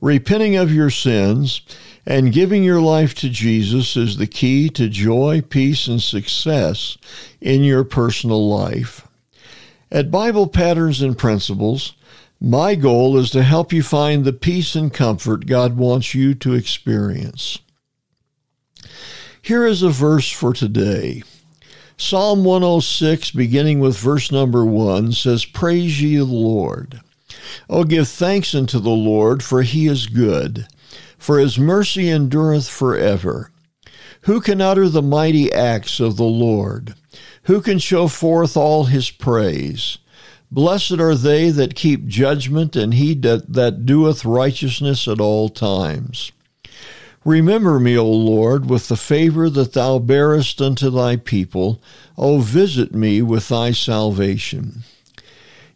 Repenting of your sins and giving your life to Jesus is the key to joy, peace, and success in your personal life. At Bible Patterns and Principles, my goal is to help you find the peace and comfort God wants you to experience. Here is a verse for today. Psalm 106, beginning with verse number 1, says, Praise ye the Lord. Oh, give thanks unto the Lord, for he is good, for his mercy endureth forever. Who can utter the mighty acts of the Lord? Who can show forth all his praise? Blessed are they that keep judgment, and he that, that doeth righteousness at all times. Remember me, O Lord, with the favor that thou bearest unto thy people. O visit me with thy salvation.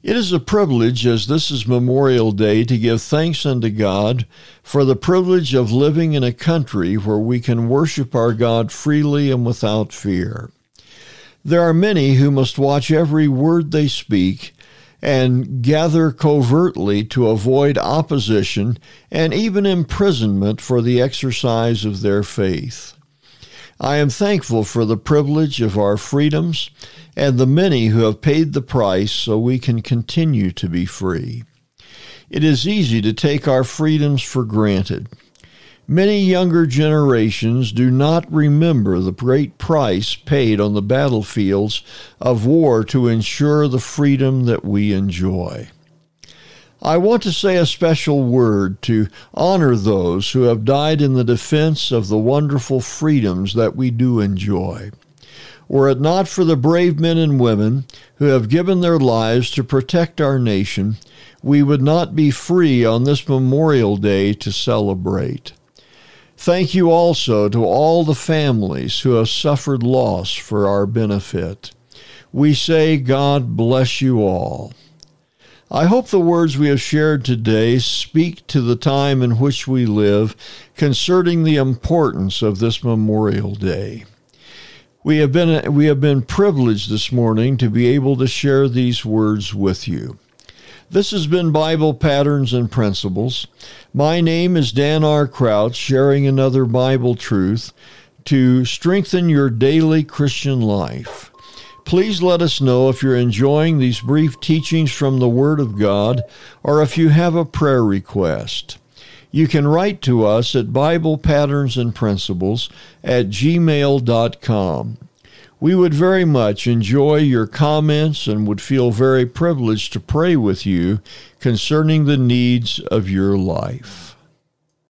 It is a privilege, as this is Memorial Day, to give thanks unto God for the privilege of living in a country where we can worship our God freely and without fear. There are many who must watch every word they speak and gather covertly to avoid opposition and even imprisonment for the exercise of their faith. I am thankful for the privilege of our freedoms and the many who have paid the price so we can continue to be free. It is easy to take our freedoms for granted. Many younger generations do not remember the great price paid on the battlefields of war to ensure the freedom that we enjoy. I want to say a special word to honor those who have died in the defense of the wonderful freedoms that we do enjoy. Were it not for the brave men and women who have given their lives to protect our nation, we would not be free on this Memorial Day to celebrate. Thank you also to all the families who have suffered loss for our benefit. We say, God bless you all. I hope the words we have shared today speak to the time in which we live concerning the importance of this Memorial Day. We have been we have been privileged this morning to be able to share these words with you. This has been Bible Patterns and Principles. My name is Dan R. Crouch, sharing another Bible truth to strengthen your daily Christian life. Please let us know if you're enjoying these brief teachings from the Word of God or if you have a prayer request. You can write to us at Bible Patterns and Principles at gmail.com. We would very much enjoy your comments and would feel very privileged to pray with you concerning the needs of your life.